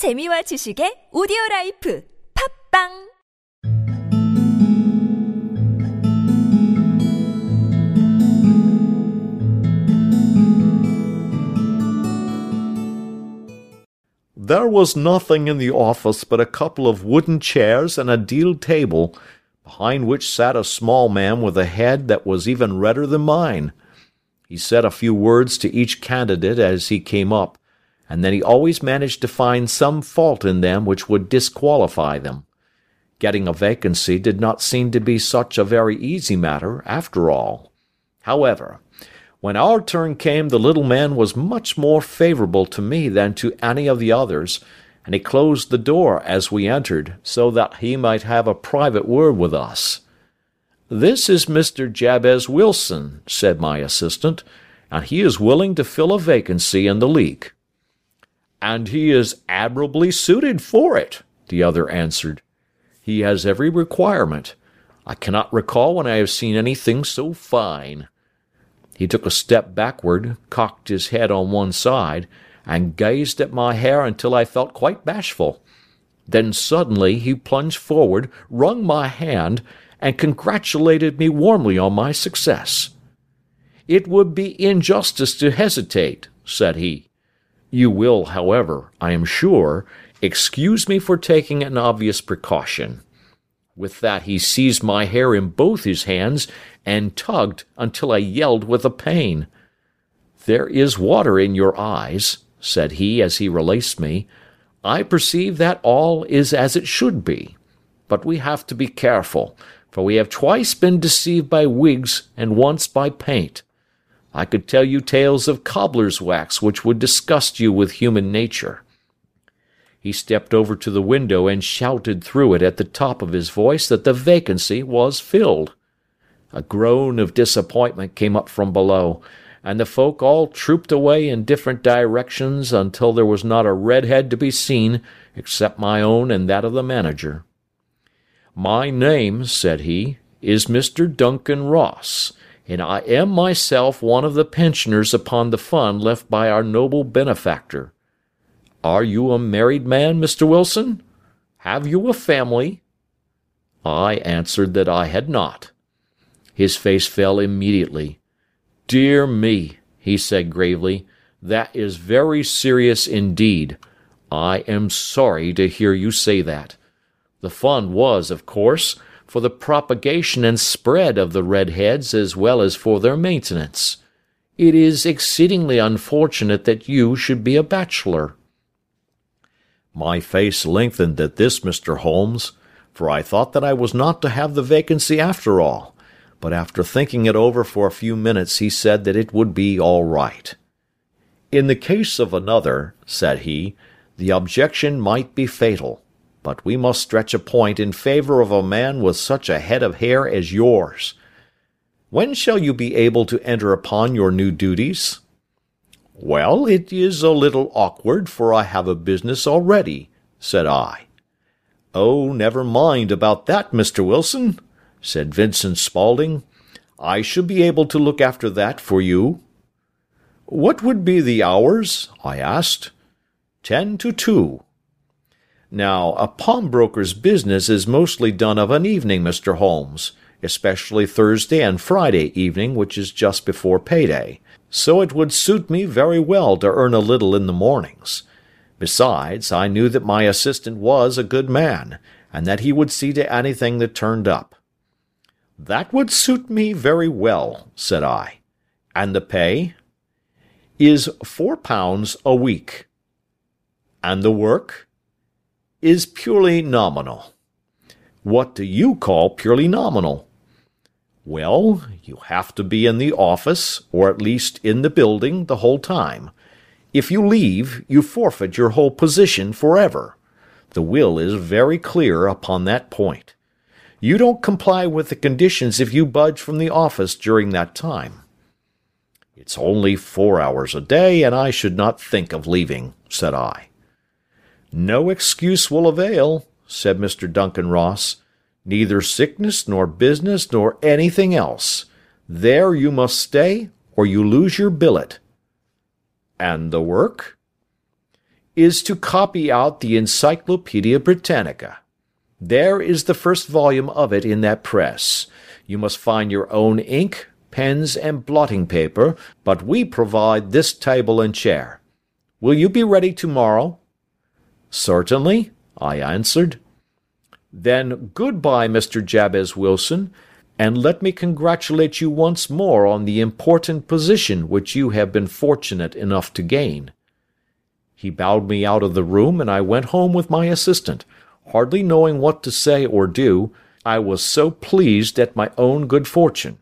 재미와 지식의 오디오 라이프 팝빵 There was nothing in the office but a couple of wooden chairs and a deal table, behind which sat a small man with a head that was even redder than mine. He said a few words to each candidate as he came up, and then he always managed to find some fault in them which would disqualify them. Getting a vacancy did not seem to be such a very easy matter, after all. However, when our turn came the little man was much more favourable to me than to any of the others, and he closed the door as we entered, so that he might have a private word with us. This is Mr. Jabez Wilson, said my assistant, and he is willing to fill a vacancy in the league. And he is admirably suited for it, the other answered. He has every requirement. I cannot recall when I have seen anything so fine. He took a step backward, cocked his head on one side, and gazed at my hair until I felt quite bashful. Then suddenly he plunged forward, wrung my hand, and congratulated me warmly on my success. It would be injustice to hesitate, said he. You will, however, I am sure, excuse me for taking an obvious precaution. With that he seized my hair in both his hands and tugged until I yelled with the pain. There is water in your eyes, said he as he released me. I perceive that all is as it should be. But we have to be careful, for we have twice been deceived by wigs and once by paint. I could tell you tales of cobbler's wax which would disgust you with human nature. He stepped over to the window and shouted through it at the top of his voice that the vacancy was filled. A groan of disappointment came up from below, and the folk all trooped away in different directions until there was not a red head to be seen except my own and that of the manager. My name, said he, is Mr. Duncan Ross, and I am myself one of the pensioners upon the fund left by our noble benefactor. Are you a married man, Mr. Wilson? Have you a family? I answered that I had not. His face fell immediately. Dear me, he said gravely, that is very serious indeed. I am sorry to hear you say that. The fund was, of course, for the propagation and spread of the redheads as well as for their maintenance. It is exceedingly unfortunate that you should be a bachelor. My face lengthened at this, Mr. Holmes, for I thought that I was not to have the vacancy after all, but after thinking it over for a few minutes he said that it would be all right. In the case of another, said he, the objection might be fatal, but we must stretch a point in favour of a man with such a head of hair as yours. When shall you be able to enter upon your new duties? Well, it is a little awkward, for I have a business already, said I. Oh, never mind about that, Mr. Wilson, said Vincent Spaulding. I should be able to look after that for you. What would be the hours? I asked. Ten to two. Now, a pawnbroker's business is mostly done of an evening, Mr. Holmes, especially Thursday and Friday evening, which is just before payday so it would suit me very well to earn a little in the mornings. Besides, I knew that my assistant was a good man, and that he would see to anything that turned up. That would suit me very well, said I. And the pay? Is four pounds a week. And the work? Is purely nominal. What do you call purely nominal? Well, you have to be in the office, or at least in the building, the whole time. If you leave, you forfeit your whole position forever. The will is very clear upon that point. You don't comply with the conditions if you budge from the office during that time. It's only four hours a day, and I should not think of leaving, said I. No excuse will avail, said Mr. Duncan Ross neither sickness nor business nor anything else. There you must stay, or you lose your billet. And the work? is to copy out the Encyclopaedia Britannica. There is the first volume of it in that press. You must find your own ink, pens, and blotting paper, but we provide this table and chair. Will you be ready tomorrow? Certainly, I answered. Then good-bye, Mr. Jabez Wilson, and let me congratulate you once more on the important position which you have been fortunate enough to gain. He bowed me out of the room, and I went home with my assistant, hardly knowing what to say or do, I was so pleased at my own good fortune.